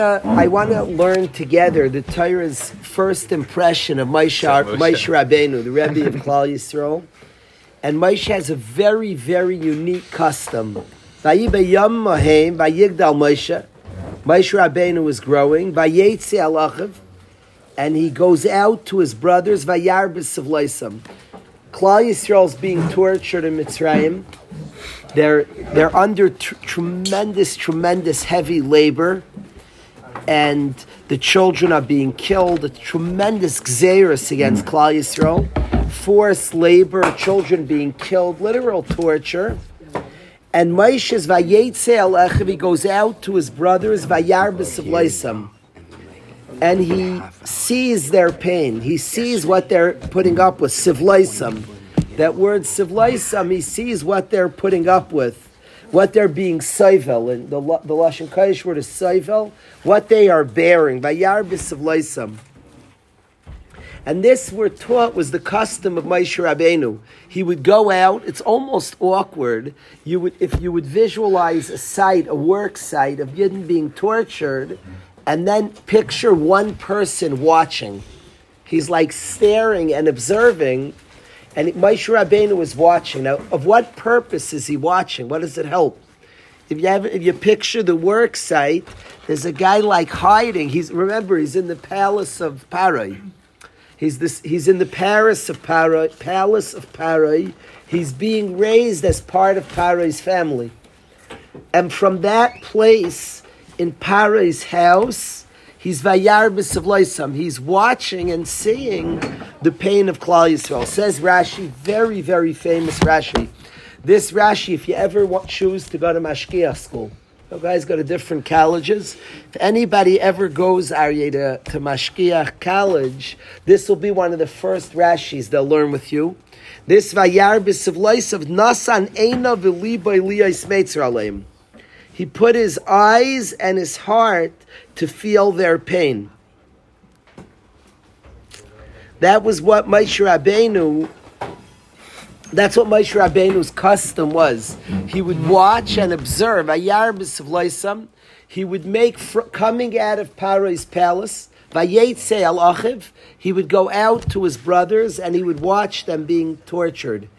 I want to learn together the Torah's first impression of Moshe, Moshe Rabbeinu, the Rebbe of Klal Yisrael. And Moshe has a very, very unique custom. Vayibeyam Mohem, Vayigdal Moshe. Rabbeinu is growing. And he goes out to his brothers. Vayarbis of Leisam. Klal Yisrael is being tortured in Mitzrayim. They're, they're under tr- tremendous, tremendous heavy labor and the children are being killed. A tremendous xeris against hmm. Klal Yisrael, forced labor, children being killed, literal torture. And Moshe's vayetze alechav, he goes out to his brothers, vayarbis of Leisam. And he sees their pain. He sees what they're putting up with, sivlaisam. That word sivlaisam, he sees what they're putting up with what they're being seivel, and the, the Lashon Kodesh word is seivel, what they are bearing, by Yarbis of loisam. And this, we're taught, was the custom of Moshe Rabbeinu. He would go out, it's almost awkward, you would, if you would visualize a site, a work site of Yidden being tortured, and then picture one person watching. He's like staring and observing, and Moshe Rabbeinu was watching. Now, of what purpose is he watching? What does it help? If you have, if you picture the work site, there's a guy like hiding. He's remember he's in the palace of Parai. He's this. He's in the Paris of Parai, palace of Parai. He's being raised as part of Parai's family, and from that place in Parai's house, He's vayarbis of. He's watching and seeing the pain of Klal Yisrael. Says Rashi, very, very famous Rashi. This Rashi, if you ever want, choose to go to Mashgiach school, you guys go to different colleges. If anybody ever goes, Aryeh, to, to Mashgiach College, this will be one of the first Rashis they'll learn with you. This vayarbis of loisam, nasan eina v'liba liyais meitzer aleim. He put his eyes and his heart to feel their pain. That was what Moshe Rabbeinu. That's what Moshe Rabbeinu's custom was. He would watch and observe. Of. He would make fr- coming out of Paro's palace. Vayetze al. He would go out to his brothers and he would watch them being tortured.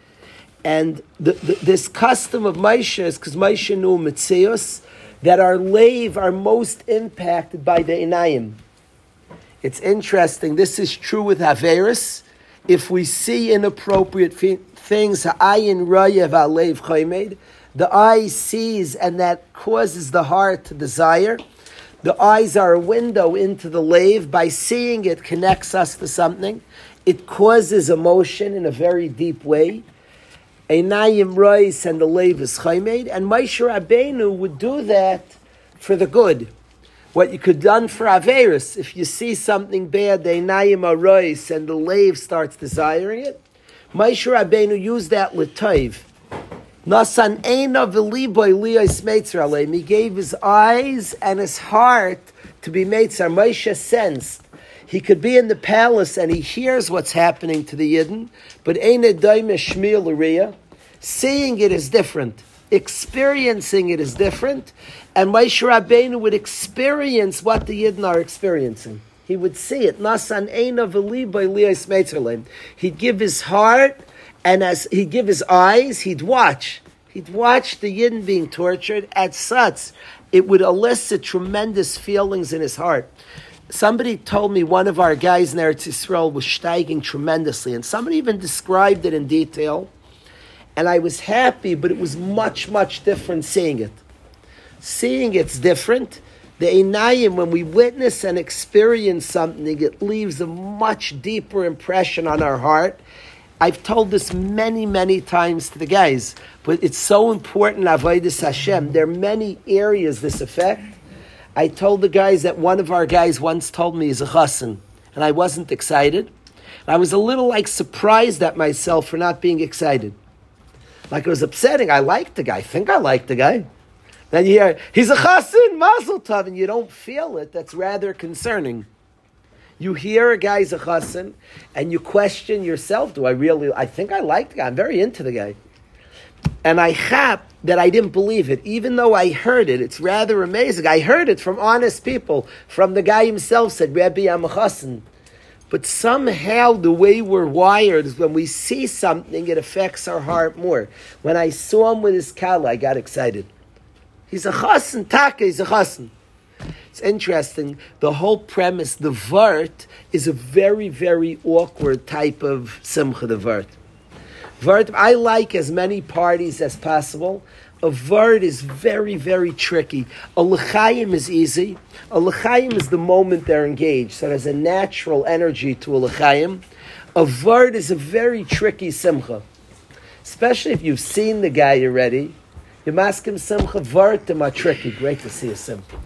And the, the, this custom of Moshe is because Moshe knew Mitzios, that our lave are most impacted by the Inayim. It's interesting, this is true with Haveris. If we see inappropriate things, Ha'ayin Rayev Alev Chaymed, the eye sees and that causes the heart to desire. The eyes are a window into the lave. By seeing it connects us to something. It causes emotion in a very deep way. Einayim Rois and the Levis Chaimed, and Moshe Rabbeinu would do that for the good. What you could done for Averis, if you see something bad, the Einayim Rois and the Lev starts desiring it, Moshe Rabbeinu used that Lataiv. Nasan Eina V'liboy Liyos Meitzer Aleim. He gave his eyes and his heart to be Meitzer. Moshe sensed he could be in the palace and he hears what's happening to the Yidden, but Ein Edaim Shmiel Seeing it is different. Experiencing it is different. And Moshe Rabbeinu would experience what the Yidden are experiencing. He would see it. Nasan by He'd give his heart, and as he'd give his eyes, he'd watch. He'd watch the Yidden being tortured at such. It would elicit tremendous feelings in his heart. Somebody told me one of our guys in Eretz Yisrael was steiging tremendously, and somebody even described it in detail and I was happy, but it was much, much different seeing it. Seeing it's different. The Einayim, when we witness and experience something, it leaves a much deeper impression on our heart. I've told this many, many times to the guys, but it's so important, Avodah Hashem. There are many areas this effect. I told the guys that one of our guys once told me he's a chassan, and I wasn't excited. I was a little like surprised at myself for not being excited. Like it was upsetting. I liked the guy. I think I like the guy. Then you hear, he's a chassin, mazel tov, and you don't feel it. That's rather concerning. You hear a guy's a chassin, and you question yourself, do I really, I think I like the guy. I'm very into the guy. And I chap that I didn't believe it, even though I heard it. It's rather amazing. I heard it from honest people, from the guy himself said, Rabbi Amachasan. But somehow the way we're wired is when we see something, it affects our heart more. When I saw him with his kala, I got excited. He's a chassan, taka, he's a chassan. It's interesting. The whole premise, the vert, is a very, very awkward type of simcha, the vert. Vart, I like as many parties as possible. A vart is very, very tricky. A l'chaim is easy. A l'chaim is the moment they're engaged, so there's a natural energy to a l'chaim. A vart is a very tricky simcha, especially if you've seen the guy already. You ask him simcha vart, are tricky. Great to see a simcha.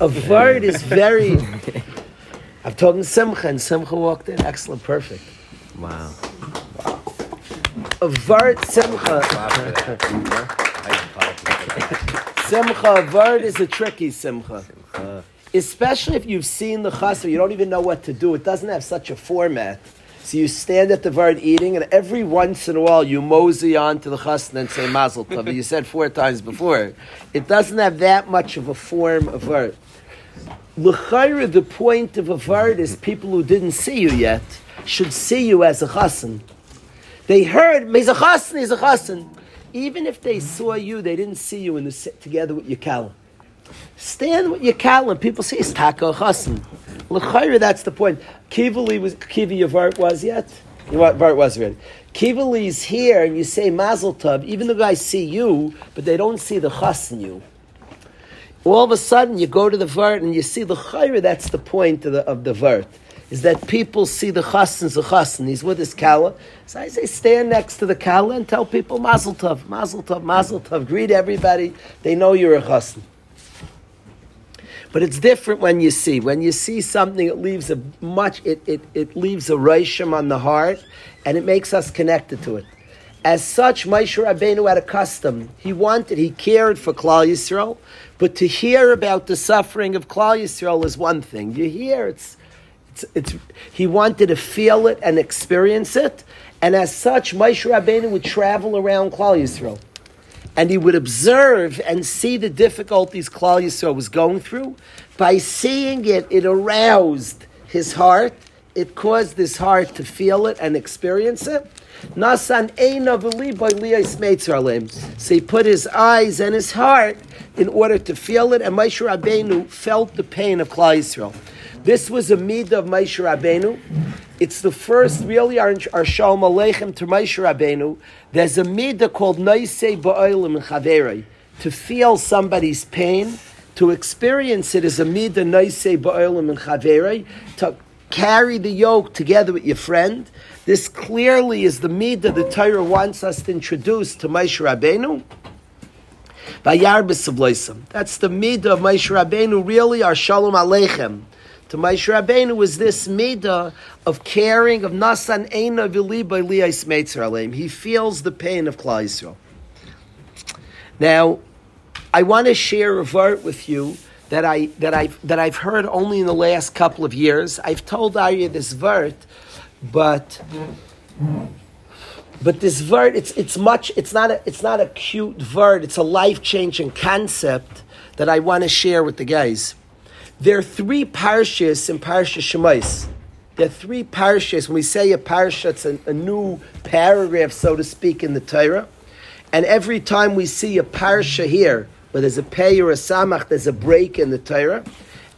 A word is very. I'm talking Simcha, and Simcha walked in. Excellent, perfect. Wow. A word Simcha. simcha, word is a tricky Simcha. Especially if you've seen the chasr, you don't even know what to do. It doesn't have such a format. So you stand at the vard eating, and every once in a while you mosey on to the chasna and say mazel tov. you said four times before. It doesn't have that much of a form of vard. L'chayra, the point of a vard is people who didn't see you yet should see you as a chassan. They heard, he's a chassan, he's a chassan. Even if they saw you, they didn't see you in the together with your kalim. Stand with your kalim. People say, it's taka chassan. L'chayra, that's the point. Kivali was, Kivi your vart was yet? Your vart was already. Kivali's here, and you say mazel tov, even the guys see you, but they don't see the chassan you all of a sudden you go to the vert and you see the chayra, that's the point of the, of the vert, is that people see the chassan, the chassan, he's with his kala. So I say stand next to the kala and tell people mazel tov, mazel tov, mazel tov, greet everybody, they know you're a chassan. But it's different when you see. When you see something, it leaves a much, it, it, it leaves a reishim on the heart, and it makes us connected to it. As such, Moshe Rabbeinu had a custom. He wanted, he cared for Klal Yisrael, but to hear about the suffering of Klal Yisrael is one thing. You hear it's, it's, it's he wanted to feel it and experience it, and as such, Moshe Rabbeinu would travel around Klal Yisrael, and he would observe and see the difficulties Klal Yisrael was going through. By seeing it, it aroused his heart. It caused his heart to feel it and experience it. So he put his eyes and his heart in order to feel it, and Moshe Rabbeinu felt the pain of Klal Yisrael. This was a midah of Moshe Rabbeinu. It's the first, really, our, our Shalom Aleichem to Moshe Rabbeinu. There's a midah called Noisei Ba'olim Chaverei. To feel somebody's pain, to experience it as a midah Noisei Ba'olim Chaverei, to carry the yoke together with your friend. This clearly is the midah the Torah wants us to introduce to Moshe Rabbeinu. That's the midah of Moshe Rabbeinu, really, our Shalom Aleichem. To Moshe Rabbeinu was this midah of caring, of Nasan Eina Viliba Liyais Meitzer. He feels the pain of Klal Yisrael. Now, I want to share a vart with you that I that I that I've heard only in the last couple of years. I've told Arya this vert, but but this vert it's it's much it's not a it's not a cute vert. It's a life changing concept that I want to share with the guys. There are three parshas in Parsha Shemais. There are three parshas. When we say a parsha, it's a, a new paragraph, so to speak, in the Torah. And every time we see a parsha here, where there's a pay or a samach, there's a break in the Torah.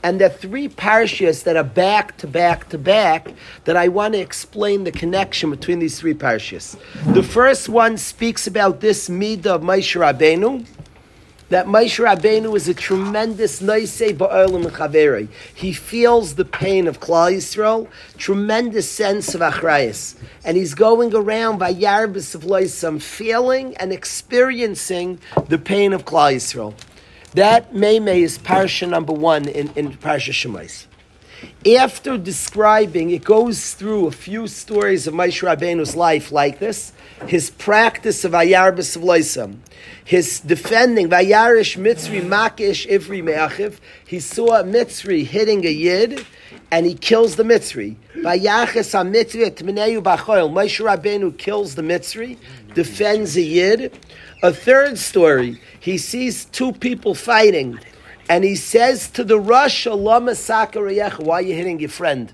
And there are three parshas that are back to back to back that I want to explain the connection between these three parshas. The first one speaks about this midah of Moshe Rabbeinu, that Moshe Rabbeinu is a tremendous noisei ba'olam chaveri. He feels the pain of Klal Yisrael, tremendous sense of achrayas, and he's going around by yarbis of loisam, feeling and experiencing the pain of Klal Yisrael. That Meimei is parsha number one in, in Parsha Shemais. After describing, it goes through a few stories of Moshe Rabbeinu's life like this. His practice of Ayar B'Savloisam, his defending Vayarish Mitzri Makish Ivri Me'achiv. He saw a Mitzri hitting a Yid, and he kills the Mitzri. Vayachas HaMitzri Etmeneu B'Choil. Moshe Rabbeinu kills the Mitzri, defends a Yid. A third story, he sees two people fighting and he says to the Rosh, why are you hitting your friend?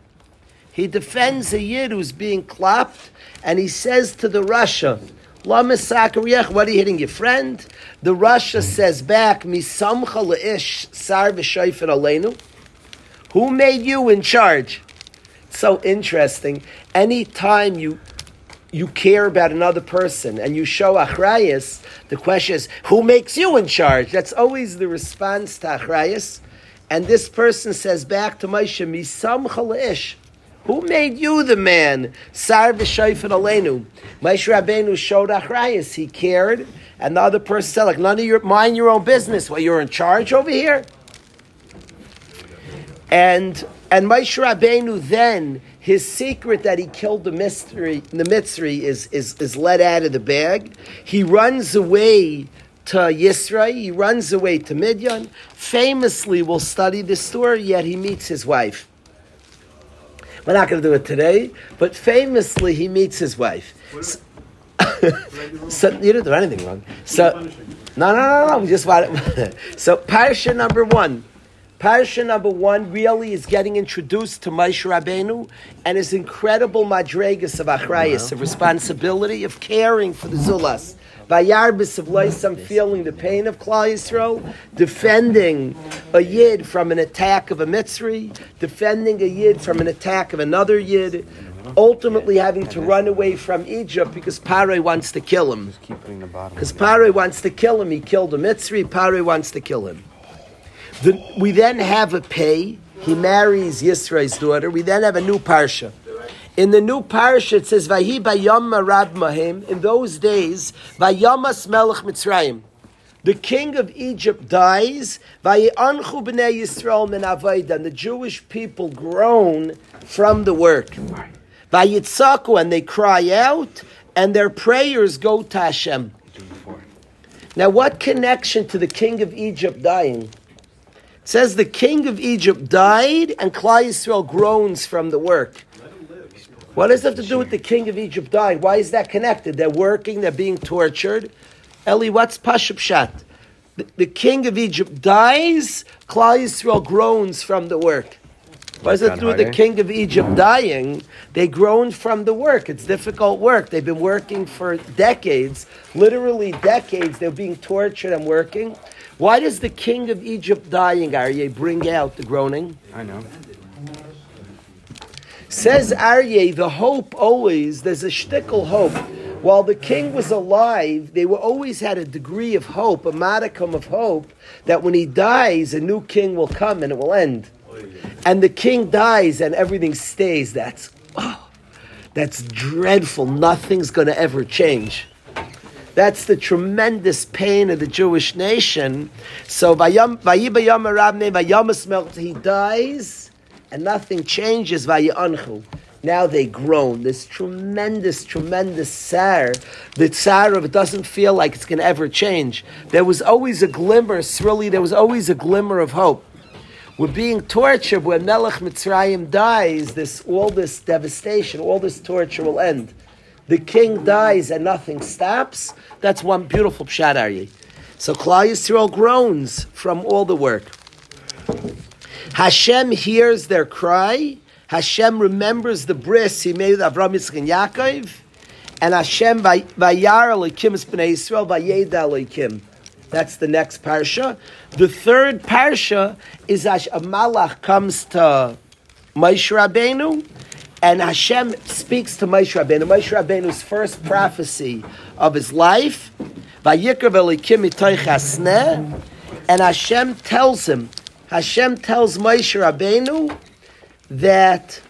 He defends a yid who's being clapped, and he says to the Russia, Lama Sakariyach, what are you hitting your friend? The Russia says back, Misamcha le'ish sar v'shayfer aleinu. Who made you in charge? So interesting. Anytime you you care about another person and you show achrayas, the question is, who makes you in charge? That's always the response to achrayas. And this person says back to Moshe, Misam chalish. Who made you the man? Sar v'shayfet aleinu. Moshe Rabbeinu showed achrayas. He cared. And the other person said, like, none of your, mind your own business. Well, you're in charge over here? And, and Moshe Rabbeinu then his secret that he killed the mystery, the Mitzri, is, is, is let out of the bag. He runs away to Yisrael. He runs away to Midian. Famously, we'll study this story, yet he meets his wife. We're not going to do it today, but famously, he meets his wife. So, so, you didn't do anything wrong. So, no, no, no, no. We just want it. so, parsha number one. Parsha number one really is getting introduced to Moshe Rabbeinu and his incredible madregas of achrayas, of responsibility, of caring for the zulas. Vayarbis of Loisam, feeling the pain of Klal Yisrael, defending a yid from an attack of a Mitzri, defending a yid from an attack of another yid, ultimately having to run away from Egypt because Pare wants to kill him. Because Pare wants to kill him, he killed a Mitzri, Pare wants to kill him. The, we then have a pay. He marries Yisro's daughter. We then have a new parsha. In the new parsha, it says, "Vahi bayam rab mahim." In those days, vayamas melech Mitzrayim. The king of Egypt dies. Vayanchu b'nei Yisrael min and the Jewish people groan from the work. Vayitzaku, and they cry out, and their prayers go to Hashem. Now, what connection to the king of Egypt dying? Says the king of Egypt died and Klal Yisrael groans from the work. What does that have to do with the king of Egypt dying? Why is that connected? They're working, they're being tortured. Eli, what's Pashup Shat? The, the, king of Egypt dies, Klal Yisrael groans from the work. What does it do with the king of Egypt dying? They groaned from the work. It's difficult work. They've been working for decades, literally decades. They're being tortured and working. Why does the king of Egypt dying, Aryeh, bring out the groaning? I know. Says Aryeh, the hope always, there's a shtickle hope. While the king was alive, they were always had a degree of hope, a modicum of hope, that when he dies, a new king will come and it will end. And the king dies and everything stays. That's, oh, that's dreadful. Nothing's going to ever change. That's the tremendous pain of the Jewish nation. So he dies, and nothing changes. Now they groan. This tremendous, tremendous tsar. The tsar of it doesn't feel like it's going to ever change. There was always a glimmer, really, there was always a glimmer of hope. We're being tortured when Melech Mitzrayim dies. This all this devastation, all this torture will end the king dies and nothing stops, that's one beautiful pshat Aryeh. So Klal Yisrael groans from all the work. Hashem hears their cry. Hashem remembers the bris he made with Avram, Yitzchak, and Yaakov. And Hashem vayar Elokim es b'nei Yisrael vayeda Elokim. That's the next parsha. The third parsha is as a malach comes to Moshe Rabbeinu and Hashem speaks to Moshe Rabbeinu. Moshe Rabbeinu's first prophecy of his life, and Hashem tells him, Hashem tells Moshe Rabbeinu that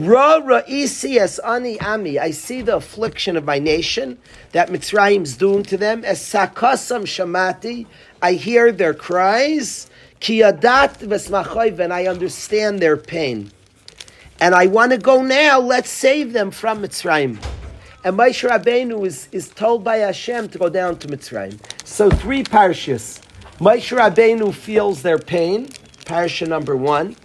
Ra ra'isi es ani ami. I see the affliction of my nation that Mitzrayim's doing to them. Es sakasam shamati. I hear their cries. Ki adat v'smachoy, and I understand their pain. and I want to go now. Let's save them from Mitzrayim. And Moshe Rabbeinu is, is told by Hashem to go down to Mitzrayim. So three parshas. Moshe Rabbeinu feels their pain. Parsha number one.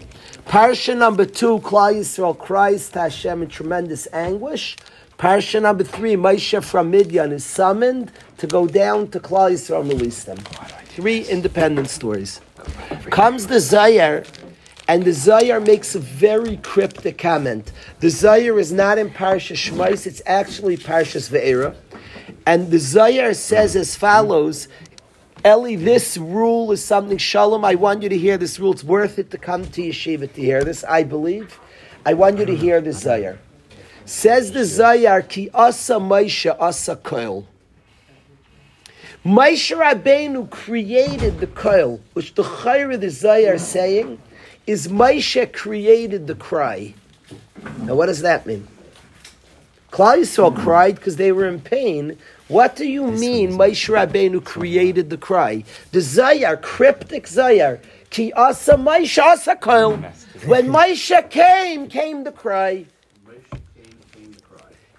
Parsha number two, Klal Yisrael cries to Hashem in tremendous anguish. Parsha number three, Moshe from Midian is summoned to go down to Klal Yisrael and release them. Three independent stories. Comes the Zayar and the Zayar makes a very cryptic comment. The Zayar is not in Parshas Shmais, it's actually Parshas Ve'era. And the Zayar says as follows, Eli, this rule is something, Shalom, I want you to hear this rule. It's worth it to come to Yeshiva to hear this, I believe. I want you to hear the Zayar. Says the Zayar, Ki asa Maisha asa koil. Maisha Rabbeinu created the koil, which the Chayr the Zayar saying, is Moshe created the cry. Now, what does that mean? Klal Yisrael cried because they were in pain. What do you mean Moshe Rabbeinu created the cry? The Zayar, cryptic Zayar, Ki asa Moshe asa koil. When Moshe came, came the cry.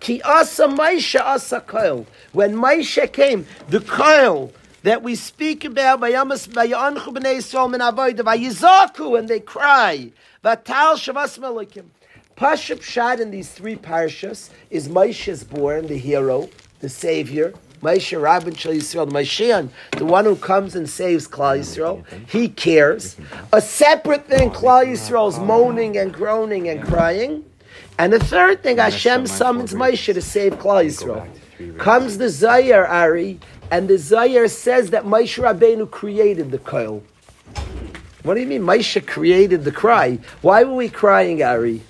Ki asa Moshe asa koil. When Moshe came, the koil, that we speak about Vayamas Vayanchu b'nei Yisrael min avodah Vayizaku and they cry Vatal Shavas Melikim. Pashup Shad in these three parshas is Moshe's born, the hero, the savior. Moshe Rabban Shal Yisrael, the Mashiach, the one who comes and saves Klal Yisrael. He cares. A separate thing, Klal Yisrael's moaning and groaning and crying. And the third thing, Hashem summons Moshe to save Klal Yisrael. Comes the Zayar Ari and the Zayar says that Moshe Rabbeinu created the koil. What do you mean Moshe created the cry? Why were we crying, Ari?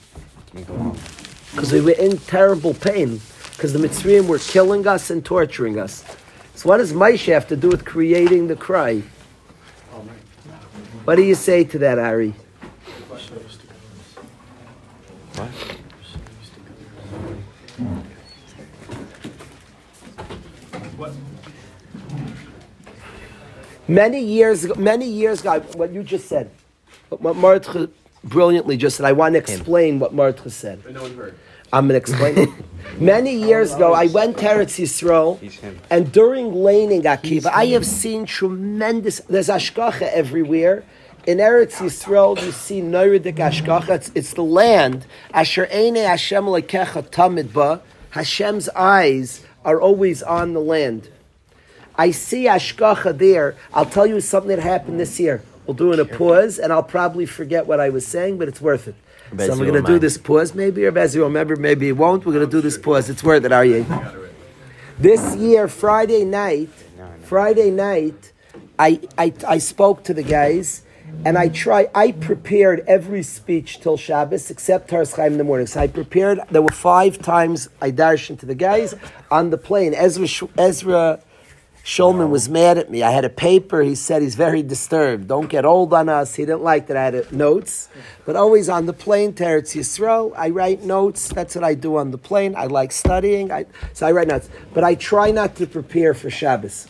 Because we were in terrible pain. Because the Mitzrayim were killing us and torturing us. So what does Moshe have to do with creating the cry? What do you say to that, Ari? What? Many years ago, many years ago, what you just said, what Martha brilliantly just said, I want to explain what Martha said. I'm going to explain it. Many years ago, I went to Eretz Yisrael, and during laning Akiva, I have seen tremendous, there's Ashkacha everywhere. In Eretz Yisrael, you see Noiridik Ashkacha. It's, it's the land. Asher Eine Hashem Lekecha. Hashem's eyes are always on the land. I see Ashkacha there. I'll tell you something that happened this year. We'll do in a pause, and I'll probably forget what I was saying, but it's worth it. So I'm going to do this pause, maybe, or Bez, you remember, maybe it won't. We're going to do this pause. It's worth it, are you? This year, Friday night, Friday night, I, I, I spoke to the guys, and I try. I prepared every speech till Shabbos except Taras Chaim in the morning. So I prepared. There were five times I dashed into the guys on the plane. Ezra Ezra Shulman was mad at me. I had a paper. He said he's very disturbed. Don't get old on us. He didn't like that I had notes. But always on the plane, Teretz Yisrael, I write notes. That's what I do on the plane. I like studying. I, so I write notes. But I try not to prepare for Shabbos.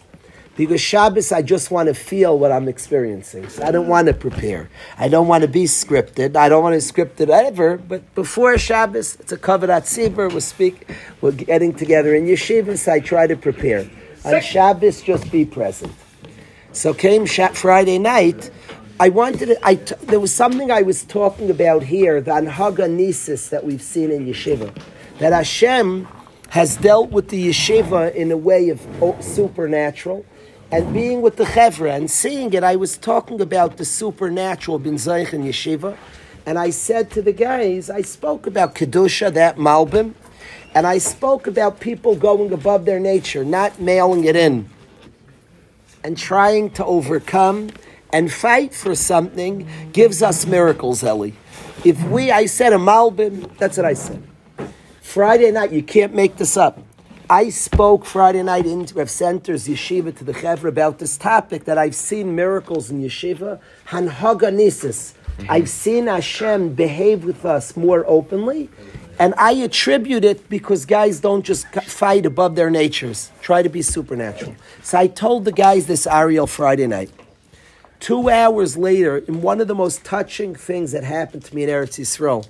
Because Shabbos, I just want to feel what I'm experiencing. So I don't want to prepare. I don't want to be scripted. I don't want to script it ever. But before Shabbos, it's a Kavadat Sibur. We're, speak, we're getting together in yeshivas. I try to prepare. On Shabbos, just be present. So came Friday night. I wanted to, I t- there was something I was talking about here, the Anhaganesis that we've seen in Yeshiva. That Hashem has dealt with the Yeshiva in a way of oh, supernatural. And being with the Chevra and seeing it, I was talking about the supernatural bin Zeich in Yeshiva. And I said to the guys, I spoke about Kedusha, that Malbim, and I spoke about people going above their nature, not mailing it in, and trying to overcome and fight for something gives us miracles, Ellie. If we, I said a Malbim, that's what I said. Friday night, you can't make this up. I spoke Friday night in Rev Center's yeshiva to the Chevra about this topic that I've seen miracles in yeshiva, Hanhaganisis. Mm-hmm. I've seen Hashem behave with us more openly, and I attribute it because guys don't just fight above their natures, try to be supernatural. So I told the guys this Ariel Friday night. Two hours later, in one of the most touching things that happened to me in Eretz Yisrael,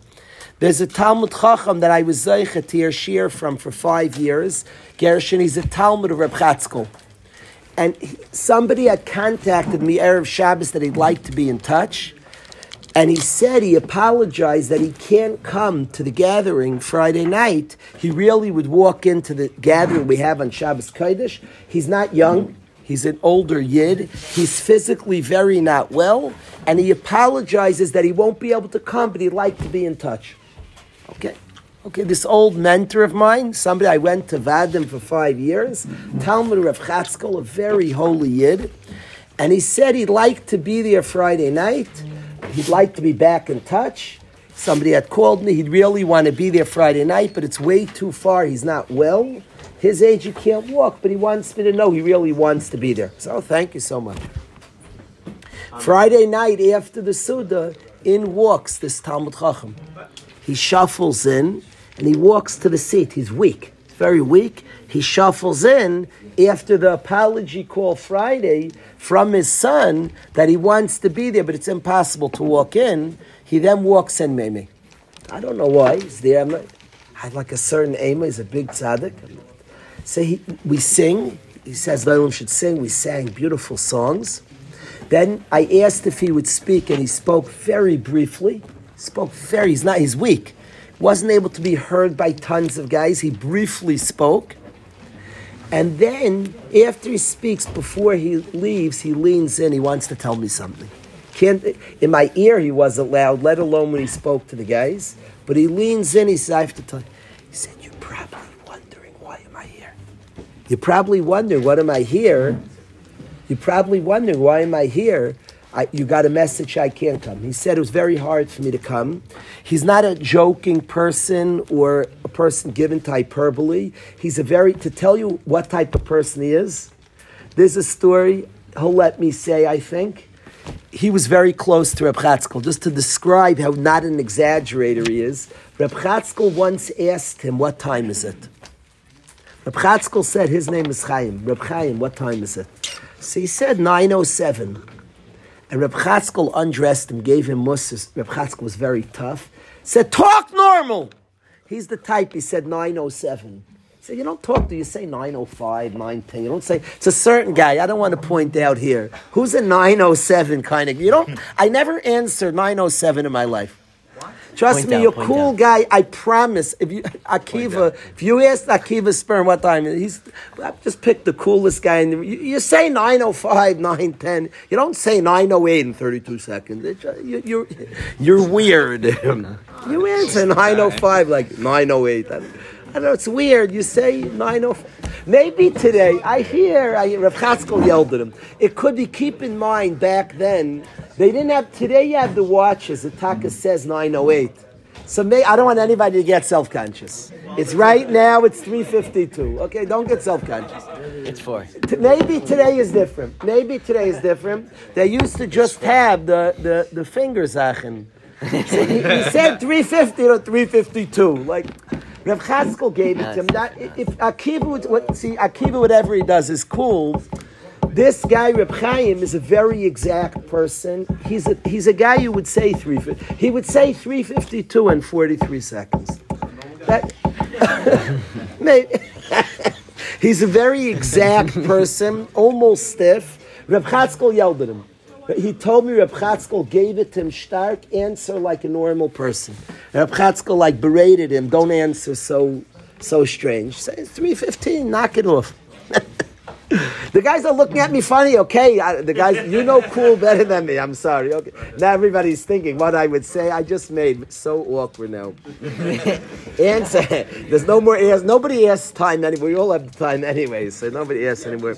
there's a Talmud Chacham that I was hear shir from for five years. Gershon, he's a Talmud of Reb Chatzkel. And somebody had contacted me Erev Shabbos that he'd like to be in touch. And he said he apologized that he can't come to the gathering Friday night. He really would walk into the gathering we have on Shabbos Kodesh. He's not young. He's an older yid. He's physically very not well. And he apologizes that he won't be able to come, but he'd like to be in touch. Okay. Okay, this old mentor of mine, somebody I went to Vadim for five years, Talmud Rav Chatzkel, a very holy yid, and he said he'd like to be there Friday night. He'd like to be back in touch. Somebody had called me. He'd really want to be there Friday night, but it's way too far. He's not well. His age, he can't walk, but he wants me to know he really wants to be there. So thank you so much. Um, Friday night after the Suda, in walks this Talmud Chacham. He shuffles in and he walks to the seat. He's weak, very weak. He shuffles in after the apology call Friday from his son that he wants to be there, but it's impossible to walk in. He then walks in, Mimi. I don't know why. He's there. I'm I like a certain aim. He's a big tzaddik. So he, we sing. He says Leilam should sing. We sang beautiful songs. Then I asked if he would speak, and he spoke very briefly. Spoke very. He's not. He's weak. Wasn't able to be heard by tons of guys. He briefly spoke, and then after he speaks, before he leaves, he leans in. He wants to tell me something. Can't in my ear he wasn't loud, let alone when he spoke to the guys. But he leans in. He says, "I have to tell." you. He said, "You're probably wondering why am I here. You're probably wondering what am I here." You're probably wondering, why am I here? I, you got a message, I can't come. He said it was very hard for me to come. He's not a joking person or person given to hyperbole. He's a very, to tell you what type of person he is, there's a story he'll let me say, I think. He was very close to Reb Chatzkel. Just to describe how not an exaggerator he is, Reb Chatzkel once asked him, What time is it? Reb Chatzkel said his name is Chaim. Reb Chaim, what time is it? So he said 907. And Reb Chatzkel undressed him, gave him musas. Reb Chatzkel was very tough. Said, talk normal. He's the type, he said 907. So you don't talk to, you say 905, 910. You don't say, it's a certain guy, I don't want to point out here. Who's a 907 kind of, you don't, I never answered 907 in my life. Trust Point me, out, you're a cool out. guy. I promise. If you Akiva, if you ask Akiva Sperm what time he's, I just pick the coolest guy. And you, you say 905, 910. You don't say 908 in 32 seconds. It's, uh, you, you're you're weird. you answer 905 like 908. I, know. It's weird. You say 905. Maybe today I hear I, Rav yelled at him. It could be. Keep in mind back then they didn't have. Today you have the watches. The Taka says 908. So may, I don't want anybody to get self-conscious. It's right now. It's 3:52. Okay, don't get self-conscious. It's four. Maybe today is different. Maybe today is different. They used to just have the the, the fingers achen. So he, he said 350 or 352. Like Rav Chatzkel gave it to him. Not, if Akiva would what, see Akiva, whatever he does is cool. This guy Reb Chaim is a very exact person. He's a he's a guy who would say 350. He would say 352 and 43 seconds. That maybe. He's a very exact person, almost stiff. Reb Chatzkel yelled at him. He told me Reb Chatzkel gave it to him stark answer like a normal person. Reb Chatzkel like berated him, don't answer so so strange. Say 315, knock it off. the guys are looking at me funny, okay? I, the guys, you know cool better than me, I'm sorry. Okay. Now everybody's thinking what I would say. I just made so awkward now. Answer. There's no more ask. Nobody asks time anymore. We all have time anyway, so nobody asks anymore.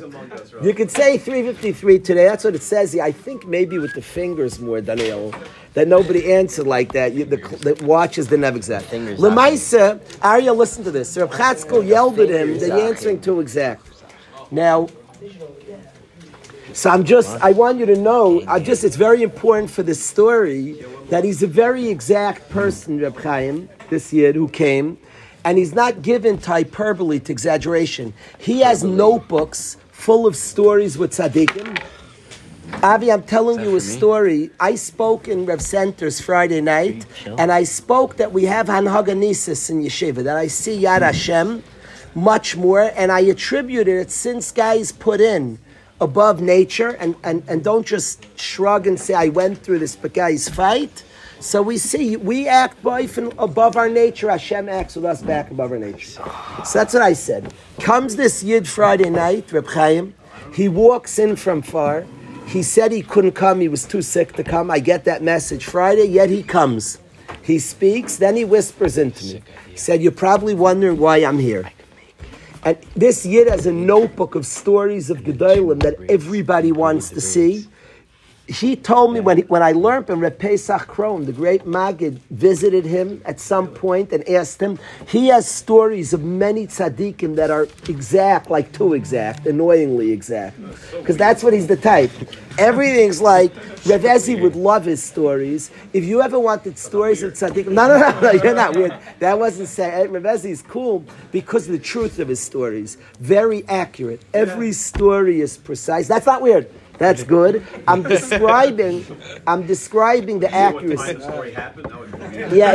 You could say 353 today. That's what it says here. I think maybe with the fingers more, Daniel. That nobody answered like that. You, the, the watches didn't have exact. Lemaisa, Arya, listen to this. Reb Chatzkel yelled at him. They're answering too exact. Now, so I'm just, I want you to know, I just, it's very important for this story that he's a very exact person, Reb Chaim, this year, who came, and he's not given to hyperbole, to exaggeration. He has notebooks full of stories with tzaddikim, Avi, I'm telling you a story. I spoke in Rev Center's Friday night, and I spoke that we have Hanhaganesis in Yeshiva, that I see Yad Hashem much more, and I attributed it since guys put in above nature and, and, and don't just shrug and say, I went through this, but guys fight. So we see, we act above our nature, Hashem acts with us back above our nature. So that's what I said. Comes this Yid Friday night, Reb Chaim, he walks in from far. He said he couldn't come, he was too sick to come. I get that message Friday, yet he comes. He speaks, then he whispers into me. He said, You're probably wondering why I'm here. And this Yid has a notebook of stories of Gedolim that everybody wants to see he told me when, he, when I learned him, Reb Pesach Krohn, the great Magid, visited him at some point and asked him. He has stories of many tzaddikim that are exact, like too exact, annoyingly exact. Because that's what he's the type. Everything's like, Rev Ezi would love his stories. If you ever wanted stories of tzaddikim, no, no, no, no, you're not weird. That wasn't saying, Rev Ezi is cool because of the truth of his stories. Very accurate. Every story is precise. That's not weird. That's good. I'm describing. I'm describing the accuracy. Yeah.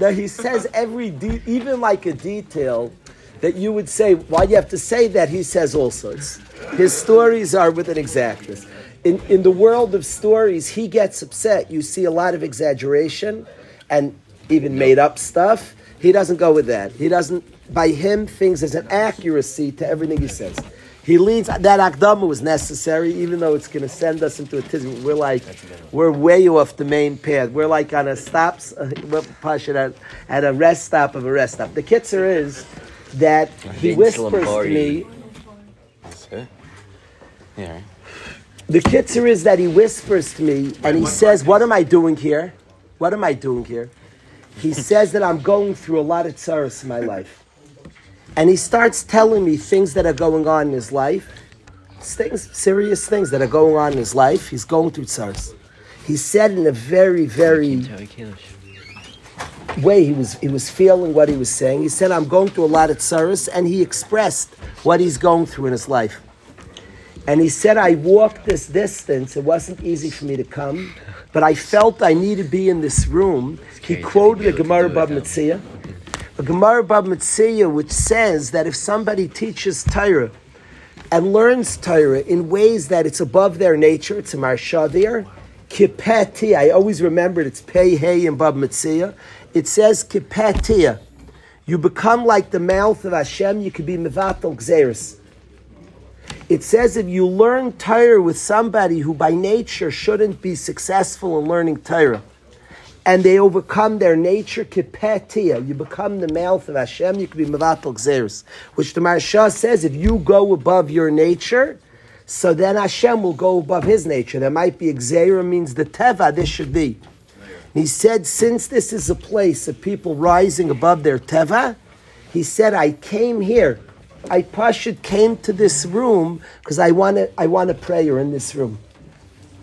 no, he says every de- even like a detail that you would say. Why you have to say that? He says all sorts. His stories are with an exactness. In in the world of stories, he gets upset. You see a lot of exaggeration, and even made up stuff. He doesn't go with that. He doesn't. By him, things there's an accuracy to everything he says. He leads that akdama was necessary, even though it's going to send us into a tizim. We're like, we're way off the main path. We're like on a stop, uh, we're at, at a rest stop of a rest stop. The kitzer is that he whispers to me. Yeah. The kitzer is that he whispers to me and he says, "What am I doing here? What am I doing here?" He says that I'm going through a lot of tsaros in my life. And he starts telling me things that are going on in his life, things, serious things that are going on in his life. He's going through tsars. He said in a very, very way he was he was feeling what he was saying. He said, "I'm going through a lot of tsars," and he expressed what he's going through in his life. And he said, "I walked this distance. It wasn't easy for me to come, but I felt I needed to be in this room." He quoted the Gemara Bab Metzia a Gemara Bab which says that if somebody teaches Torah and learns Torah in ways that it's above their nature, it's a marsha there, kipeti, I always remembered it's pei hey in Bab it says kipetia. You become like the mouth of Hashem, you could be mevatel gzeris. It says if you learn Torah with somebody who by nature shouldn't be successful in learning Torah, and they overcome their nature kipetia. You become the mouth of Hashem. You can be mevatel gzeres, which the Maharsha says if you go above your nature, so then Hashem will go above His nature. There might be gzera means the teva. This should be. He said, since this is a place of people rising above their teva, he said, I came here. I Pashut came to this room because I want to. I want a prayer in this room.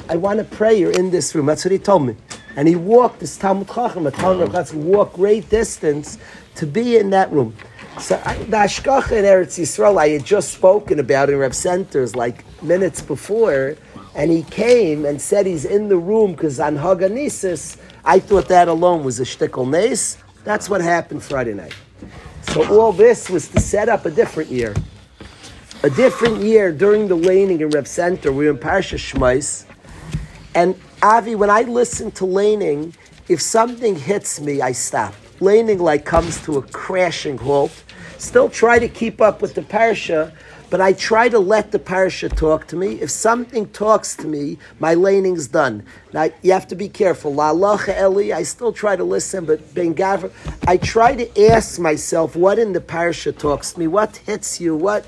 I want a prayer in this room. That's what he told me. And he walked, this Talmud Chacham, a Talmud Chacham, walked great distance to be in that room. So I, the Ashkacha in Eretz Yisrael, I had just spoken about in Reb Centers like minutes before, and he came and said he's in the room because on Haganisis, I thought that alone was a shtickle nace. That's what happened Friday night. So all this was to set up a different year. A different year during the laning in Reb Center, we were in Parsha Shmais, and Avi, when I listen to laning, if something hits me, I stop. Laning like comes to a crashing halt. Still try to keep up with the parsha, but I try to let the parsha talk to me. If something talks to me, my laning's done. Now you have to be careful. La Eli, I still try to listen, but Ben Gavra, I try to ask myself what in the parsha talks to me, what hits you, what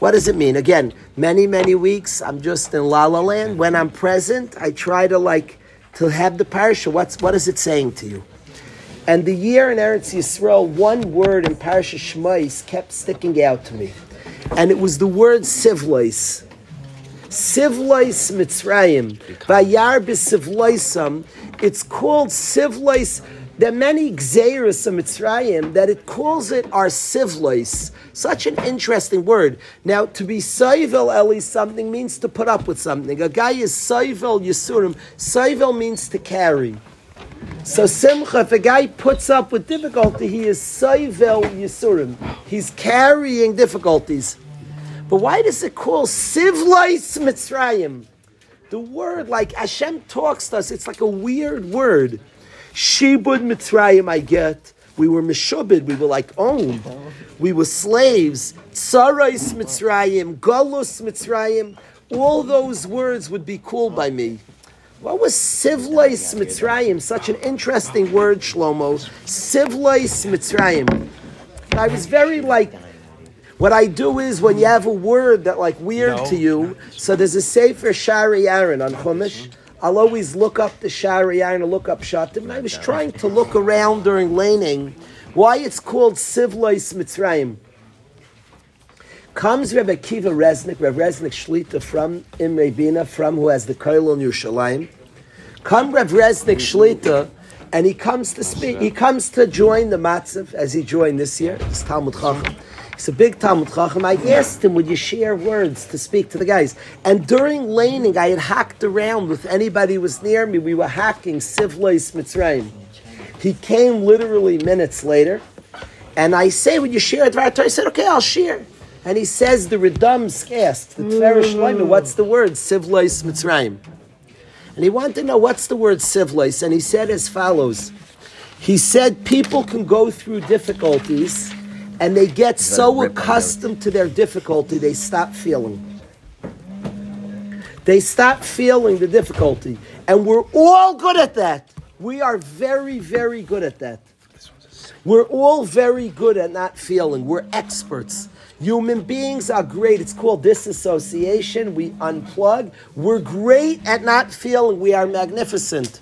what does it mean? Again, many, many weeks, I'm just in La La Land. When I'm present, I try to like, to have the parsha. What's, what is it saying to you? And the year in Eretz Yisrael, one word in Parsha Shmais kept sticking out to me. And it was the word Sivlois. Sivlois Mitzrayim. Vayar b'Sivloisam. It's called Sivlois there many gzeiros of Mitzrayim that it calls it our sivlois. Such an interesting word. Now, to be soivel eli something means to put up with something. A guy is soivel yisurim. Soivel means to carry. So simcha, if a guy puts up with difficulty, he is soivel yisurim. He's carrying difficulties. But why does it call sivlois Mitzrayim? The word, like Hashem talks to us, it's like a weird word. Shibud Mitzrayim, I get. We were mishubid, we were like owned. We were slaves. Tsarais Mitzrayim, Galus Mitzrayim. All those words would be cool by me. What was Sivlais Mitzrayim? Such an interesting word, Shlomo. Sivlais Mitzrayim. I was very like, what I do is when you have a word that like weird no. to you, so there's a Sefer Shari Aaron on Chumash. I'll always look up the Shari and look up Shatim. And I was trying to look around during laning why it's called Sivlois Mitzrayim. Comes Rebbe Kiva Resnick, Rebbe Resnick Shlita from Imre Bina, from who has the Koil in Yerushalayim. Come Rebbe Resnick Shlita, and he comes to speak. He comes to join the Matzav as he joined this year. It's Talmud Chacham. A big Talmud Chacham. I asked him, would you share words to speak to the guys? And during laning, I had hacked around with anybody who was near me. We were hacking Sivlois Mitzrayim. He came literally minutes later, and I say, would you share it? I said, okay, I'll share. And he says the Redums asked, the Tverish mm. what's the word? Sivlois Mitzrayim. And he wanted to know what's the word Sivlois, and he said as follows. He said people can go through difficulties and they get so accustomed to their difficulty, they stop feeling. They stop feeling the difficulty. And we're all good at that. We are very, very good at that. We're all very good at not feeling. We're experts. Human beings are great. It's called disassociation. We unplug. We're great at not feeling. We are magnificent.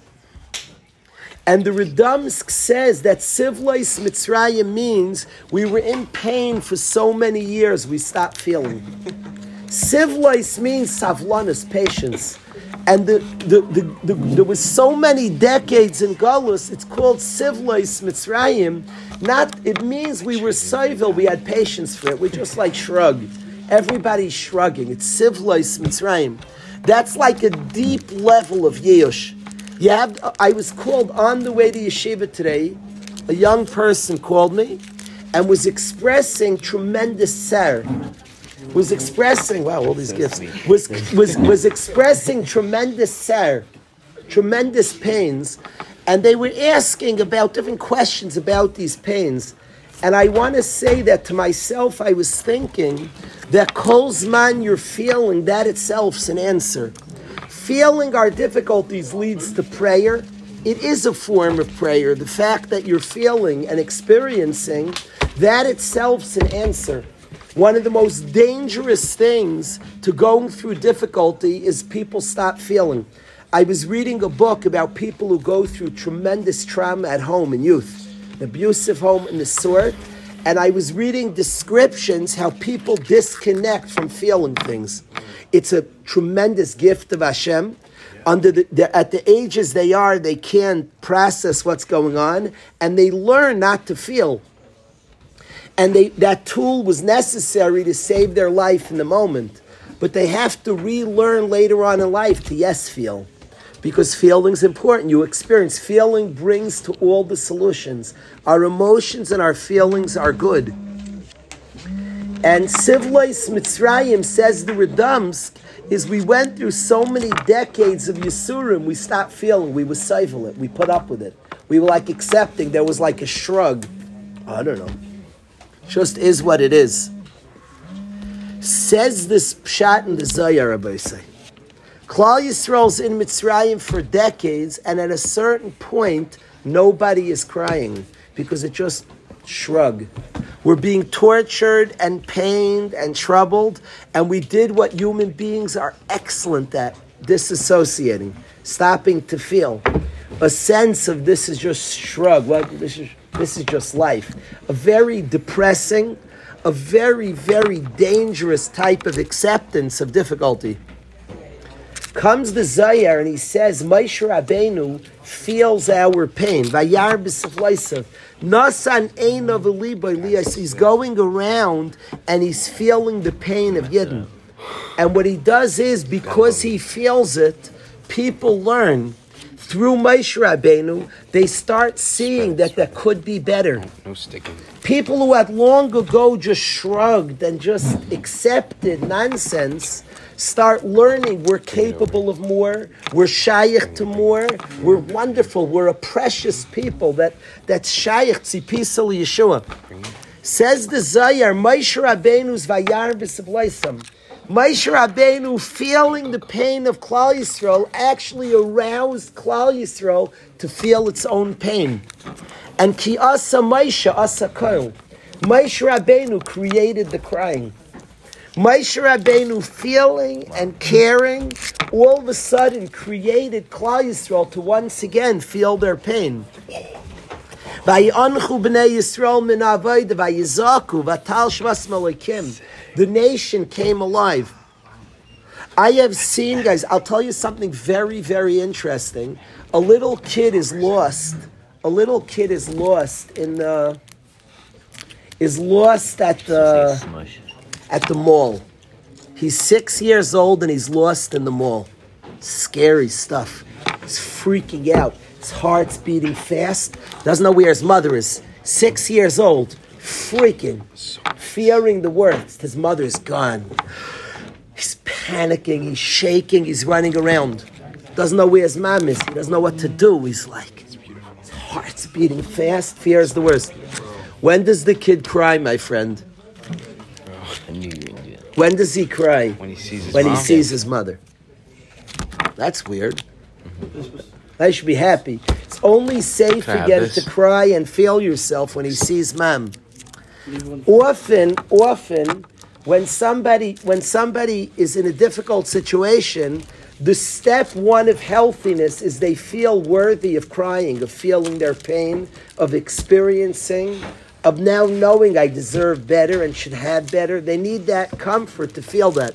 And the Redumsk says that Sivlois Mitzrayim means we were in pain for so many years we stopped feeling. Sivlois means savlanus, patience. And the, the, the, the, there was so many decades in Galus, it's called Sivlois Mitzrayim. Not, it means we were civil, we had patience for it. We just like shrug. Everybody's shrugging. It's Sivlois Mitzrayim. That's like a deep level of Yeush. You have, I was called on the way to yeshiva today. A young person called me and was expressing tremendous sorrow. Was expressing wow, all these gifts. Was was was expressing tremendous sorrow, tremendous pains, and they were asking about different questions about these pains. And I want to say that to myself, I was thinking that Kolzman you're feeling, that itself's an answer feeling our difficulties leads to prayer. It is a form of prayer. The fact that you're feeling and experiencing, that itself's an answer. One of the most dangerous things to going through difficulty is people stop feeling. I was reading a book about people who go through tremendous trauma at home in youth, an abusive home and the sort, and I was reading descriptions how people disconnect from feeling things. It's a tremendous gift of Hashem. Under the, the, at the ages they are, they can't process what's going on, and they learn not to feel. And they, that tool was necessary to save their life in the moment. But they have to relearn later on in life to yes feel. Because feeling is important. You experience. Feeling brings to all the solutions. Our emotions and our feelings are good. And Sivlois Mitzrayim says the Redumsk is we went through so many decades of Yisurim, we stopped feeling, we were it, we put up with it. We were like accepting, there was like a shrug. I don't know. Just is what it is. Says this pshat in the Zayar, Rabbi say. Klal Yisrael's in Mitzrayim for decades, and at a certain point, nobody is crying because it just shrug. We're being tortured and pained and troubled, and we did what human beings are excellent at disassociating, stopping to feel. A sense of this is just shrug. Well, this is this is just life. A very depressing, a very, very dangerous type of acceptance of difficulty. Comes the Zayar and he says, Moshe Rabbeinu feels our pain. Vayar b'sifleisav. Nasan ein of He's going around and he's feeling the pain of Yidden. And what he does is, because he feels it, people learn through Moshe Rabbeinu, they start seeing that that could be better. No sticking. People who had long ago just shrugged and just accepted nonsense start learning we're capable of more, we're shaykh to more, we're wonderful, we're a precious people that that's shaykh tzipisa Yeshua. Says the Zayar, Moshe Rabbeinu's vayar b'sivleisam. Moshe Rabbeinu, feeling the pain of Klal Yisrael, actually aroused Klal Yisrael to feel its own pain. And ki asa Moshe asa koil. Moshe Rabbeinu created the crying. Moshe Rabbeinu feeling and caring all of a sudden created Klal Yisrael to once again feel their pain. The nation came alive. I have seen, guys, I'll tell you something very, very interesting. A little kid is lost. A little kid is lost in the, is lost at the, at the mall. He's six years old and he's lost in the mall. Scary stuff. He's freaking out. His heart's beating fast. Doesn't know where his mother is. Six years old, freaking, fearing the worst. His mother's gone. He's panicking. He's shaking. He's running around. Doesn't know where his mom is. He doesn't know what to do. He's like, his heart's beating fast. Fears the worst. When does the kid cry, my friend? When does he cry? When he sees his when mom. he sees his mother. That's weird. I should be happy. It's only safe to get have to cry and feel yourself when he sees mom. Often, often, when somebody when somebody is in a difficult situation, the step one of healthiness is they feel worthy of crying, of feeling their pain, of experiencing, of now knowing I deserve better and should have better. They need that comfort to feel that.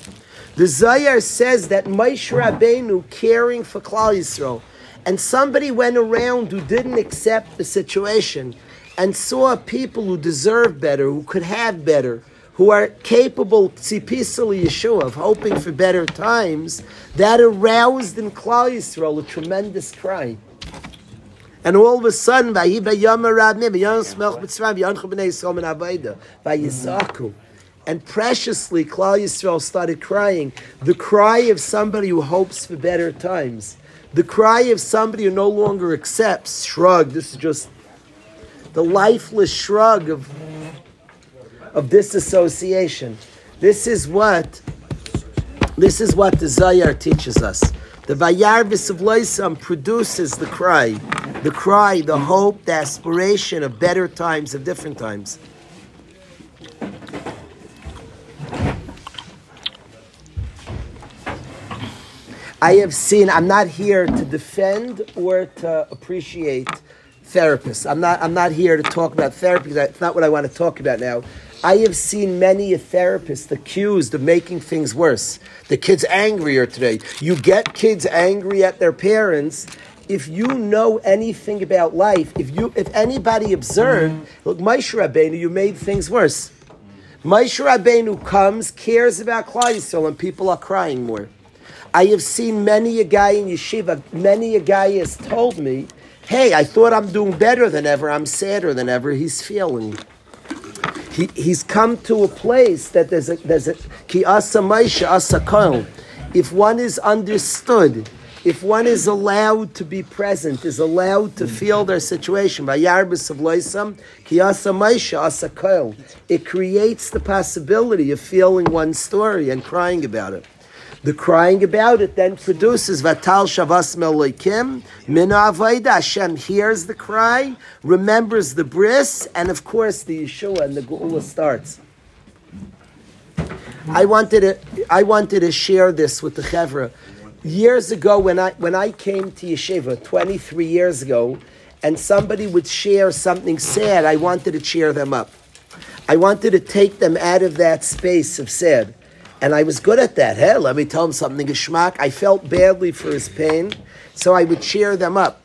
The Zayar says that Moshe Rabbeinu caring for Klal Yisrael, and somebody went around who didn't accept the situation and saw people who deserve better, who could have better, who are capable, tzipisali Yeshua, of hoping for better times, that aroused in Klal Yisrael a tremendous cry. And all of a sudden, "Vayi bayama rabne, vayan smech b'tzram, vayanchu b'nei Yisrael min havayda, vayizaku." And preciously, Klal Yisrael started crying. The cry of somebody who hopes for better times. The cry of somebody who no longer accepts, shrug, this is just the lifeless shrug of, of disassociation. This is what this is what the Zayar teaches us. The Vayar B'Sivloisam produces the cry, the cry, the hope, the aspiration of better times, of different times. I have seen, I'm not here to defend or to appreciate therapists. I'm not, I'm not here to talk about therapy. That's not what I want to talk about now. I have seen many a therapist accused of making things worse. The kid's angrier today. You get kids angry at their parents. If you know anything about life, if you if anybody observed, look, Moshe Rabbeinu, you made things worse. Moshe Rabbeinu comes, cares about Klal Yisrael, and people are crying more. I have seen many a guy in yeshiva, many a guy has told me, hey, I thought I'm doing better than ever, I'm sadder than ever, he's feeling. He, he's come to a place that there's a, there's a, ki asa maisha asa. If one is understood, if one is allowed to be present, is allowed to feel their situation, vayar b'savloisam, ki asa maisha asa. It creates the possibility of feeling one's story and crying about it. The crying about it then produces Vatal Shavas Meloikim, Mina. Hashem hears the cry, remembers the bris, and of course the Yeshua and the Geula starts. I wanted to, I wanted to share this with the Chevra. Years ago, when I when I came to Yeshiva, 23 years ago, and somebody would share something sad, I wanted to cheer them up. I wanted to take them out of that space of sad. And I was good at that. Hey, let me tell him something, geschmack. I felt badly for his pain, so I would cheer them up.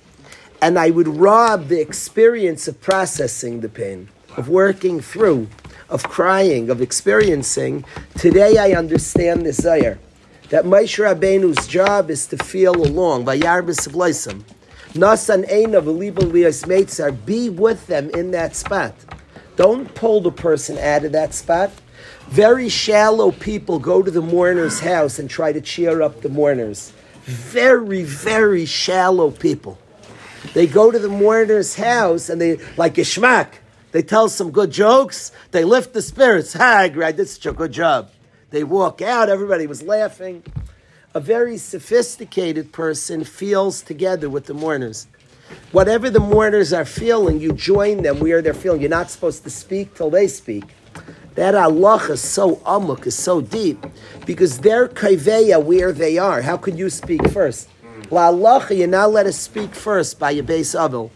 And I would rob the experience of processing the pain, of working through, of crying, of experiencing. Today I understand this Zayar. That Moshe Rabbeinu's job is to feel along. Vayar b'sivloisim. Nasan eina v'libel v'yasmeitzar. Be with them in that spot. Don't pull the person out of that spot. Very shallow people go to the mourner's house and try to cheer up the mourners. Very, very shallow people. They go to the mourner's house and they, like a schmack, they tell some good jokes, they lift the spirits. Ha, I did such a good job. They walk out, everybody was laughing. A very sophisticated person feels together with the mourners. Whatever the mourners are feeling, you join them where they're feeling. You're not supposed to speak till they speak. That Allah is so amuk, is so deep, because they're kaiveya where they are. How could you speak first? La Allah, you're not let us speak first by your base avil.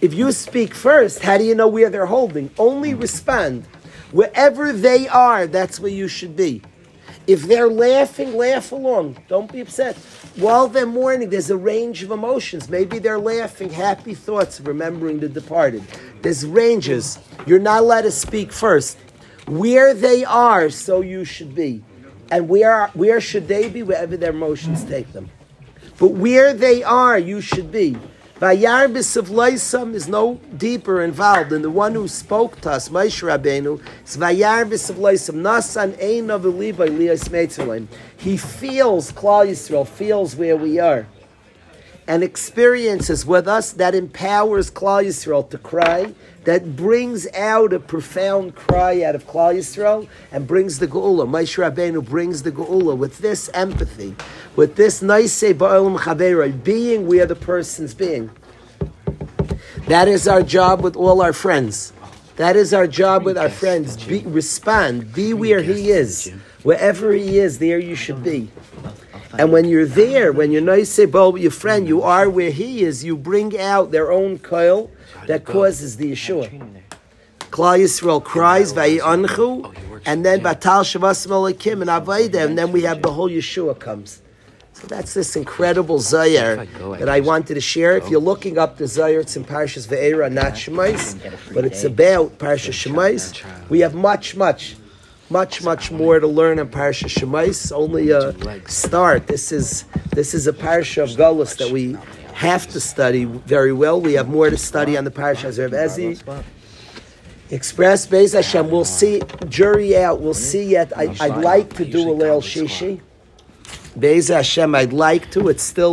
If you speak first, how do you know where they're holding? Only respond. Wherever they are, that's where you should be. If they're laughing, laugh along. Don't be upset. While they're mourning, there's a range of emotions. Maybe they're laughing, happy thoughts, remembering the departed. There's ranges. You're not allowed to speak first. Where they are, so you should be. And where, where should they be? Wherever their emotions take them. But where they are, you should be. Vayar b'sivloisam is no deeper involved than the one who spoke to us, Moshe Rabbeinu. Is vayar b'sivloisam nasan eina v'libay liyas meitzerlein. He feels Klal Yisrael feels where we are, and experiences with us that empowers Klal Yisrael to cry, that brings out a profound cry out of Klal Yisrael and brings the Geula. Moshe Rabbeinu brings the Geula with this empathy, with this nice ba'olam chavera, being where the person's being. That is our job with all our friends. That is our job with our friends. Be, respond. Be where he is. Wherever he is, there you should be. And when you're there, when you're nice about your friend, you are where he is, you bring out their own coil that causes the Yeshua. Klal Yisrael cries, Vayi'anchu, and then Batal Shavas Melakim and Avaida, and then we have the whole Yeshua comes. So that's this incredible Zayar that I wanted to share. If you're looking up the Zayar, it's in Parshas Ve'era, not Shemais, but it's about Parshas Shemais. We have much, much, much, much more to learn in Parshas Shemais. Only a start. This is this is a parsha of Galus that we have to study very well. We have more to study on the Parsha of Ezi. Express Beis Hashem. We'll see jury out. We'll see yet. I, would like to do a Leil Shishi. Beis Hashem. I'd like to. It's still.